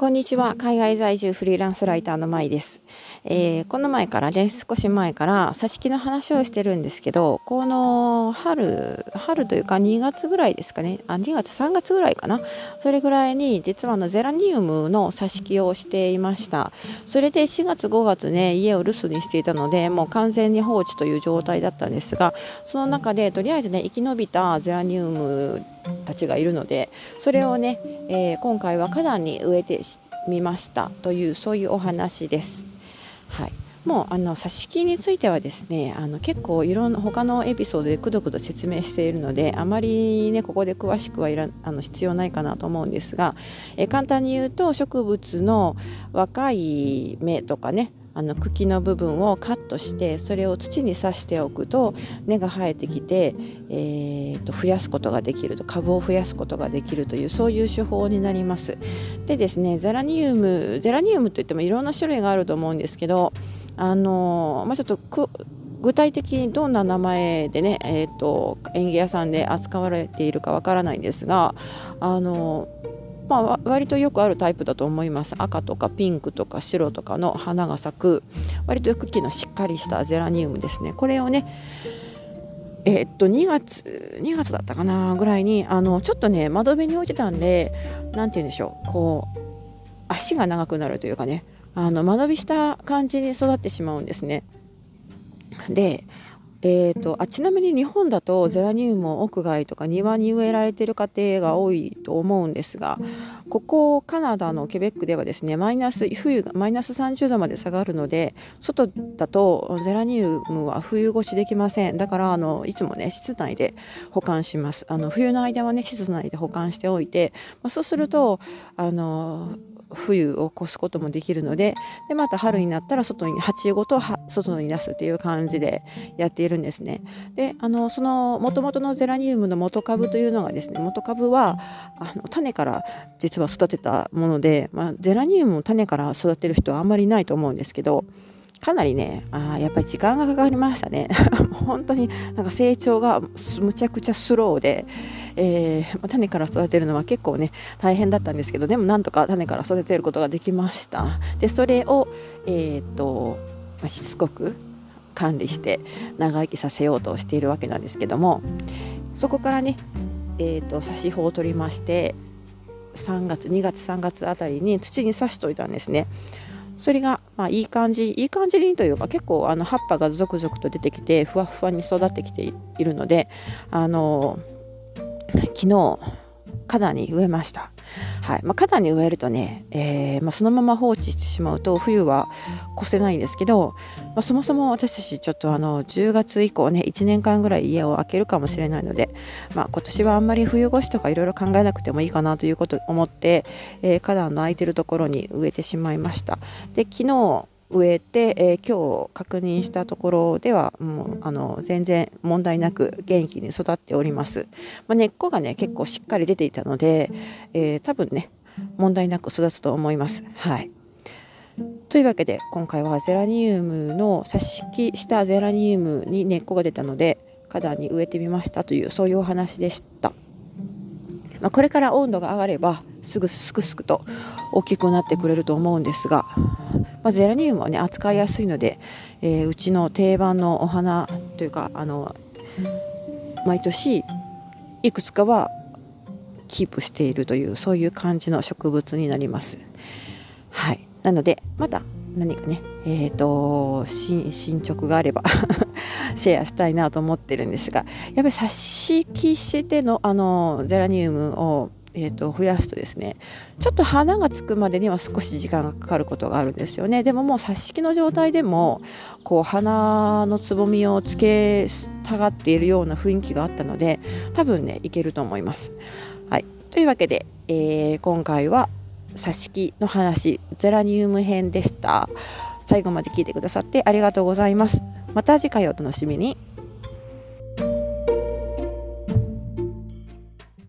こんにちは。海外在住フリーランスライターのまいです、えー、この前からね少し前から挿し木の話をしてるんですけどこの春春というか2月ぐらいですかね。あ2月3月ぐらいかな。それぐらいに実はのゼラニウムの挿し木をしていました。それで4月5月ね家を留守にしていたのでもう完全に放置という状態だったんですがその中でとりあえずね生き延びたゼラニウムたちがいるのでそれをね、えー、今回は花壇に植えて見ましたというそういうお話です。はいもうあの挿し木についてはですねあの結構いろんな他のエピソードでくどくど説明しているのであまりねここで詳しくはいらあの必要ないかなと思うんですがえ簡単に言うと植物の若い芽とかねあの茎の部分をカットしてそれを土に刺しておくと根が生えてきて、えー、と増やすことができると株を増やすことができるというそういう手法になります。でですねゼラニウムゼラニウムといってもいろんな種類があると思うんですけどあのまあ、ちょっと具体的にどんな名前でね、えーと園芸屋さんで扱われているかわからないんですがあのまあ、割とよくあるタイプだと思います。赤とかピンクとか白とかの花が咲く。割と茎のしっかりしたゼラニウムですね。これをねえー、っと2月2月だったかなぐらいにあのちょっとね窓辺に置いてたんで何て言うんでしょう。こう足が長くなるというかね。あの間延びした感じに育ってしまうんですね。でえーと、あちなみに日本だとゼラニウムを屋外とか庭に植えられている家庭が多いと思うんですがここカナダのケベックではですねマイナス冬がマイナス30度まで下がるので外だとゼラニウムは冬越しできません。だからあのいつもね室内で保管します。あの冬の間はね室内で保管しておいて、まあ、そうするとあの冬を越すこともできるのででまた春になったら外に鉢ごと外に出すっていう感じでやっているんですね。であのその元々のゼラニウムの元株というのがですね元株はあの種から実は育てたもので、まあ、ゼラニウムを種から育てる人はあんまりいないと思うんですけどかなりねあやっぱり時間がかかりましたね。本当になんか成長がむちゃくちゃスローで、えー、種から育てるのは結構ね大変だったんですけどでもなんとか種から育てることができました。でそれをえっ、と、しつこく管理して長生きさせようとしているわけなんですけどもそこからねえーと、と差し穂を取りまして3月2月3月あたりに土に刺しといたんですね。それが、まあ、いい感じいい感じにというか結構あの葉っぱがゾクゾクと出てきてふわふわに育ってきているのであの昨日花壇に植えました。はいまあ、花壇に植えるとね、えー、まあ、そのまま放置してしまうと冬は越せないんですけど、まあ、そもそも私たちちょっとあの10月以降ね1年間ぐらい家を空けるかもしれないので、ま、今年はあんまり冬越しとかいろいろ考えなくてもいいかなということを思って、えー、花壇の空いてるところに植えてしまいました。で昨日植えて、えー、今日確認したところではもうあの全然問題なく元気に育っております、まあ、根っこがね結構しっかり出ていたので、えー、多分ね問題なく育つと思います。はい。というわけで今回はゼラニウムの挿し木したゼラニウムに根っこが出たので花壇に植えてみましたというそういうお話でした、まあ、これから温度が上がればすぐすくすくと大きくなってくれると思うんですがまあ、ゼラニウムはね扱いやすいので、えー、うちの定番のお花というかあの毎年いくつかはキープしているというそういう感じの植物になります。はい、なのでまた何かね、えーと、進捗があれば シェアしたいなと思ってるんですがやっぱり挿し木してのあのゼラニウムをえーと、増やすとですねちょっと花がつくまでには少し時間がかかることがあるんですよねでももう挿し木の状態でもこう花のつぼみをつけたがっているような雰囲気があったので多分ねいけると思います。はい、というわけで、えー、今回は挿し木の話ゼラニウム編でした。最後まで聞いてくださってありがとうございます。また次回お楽しみに。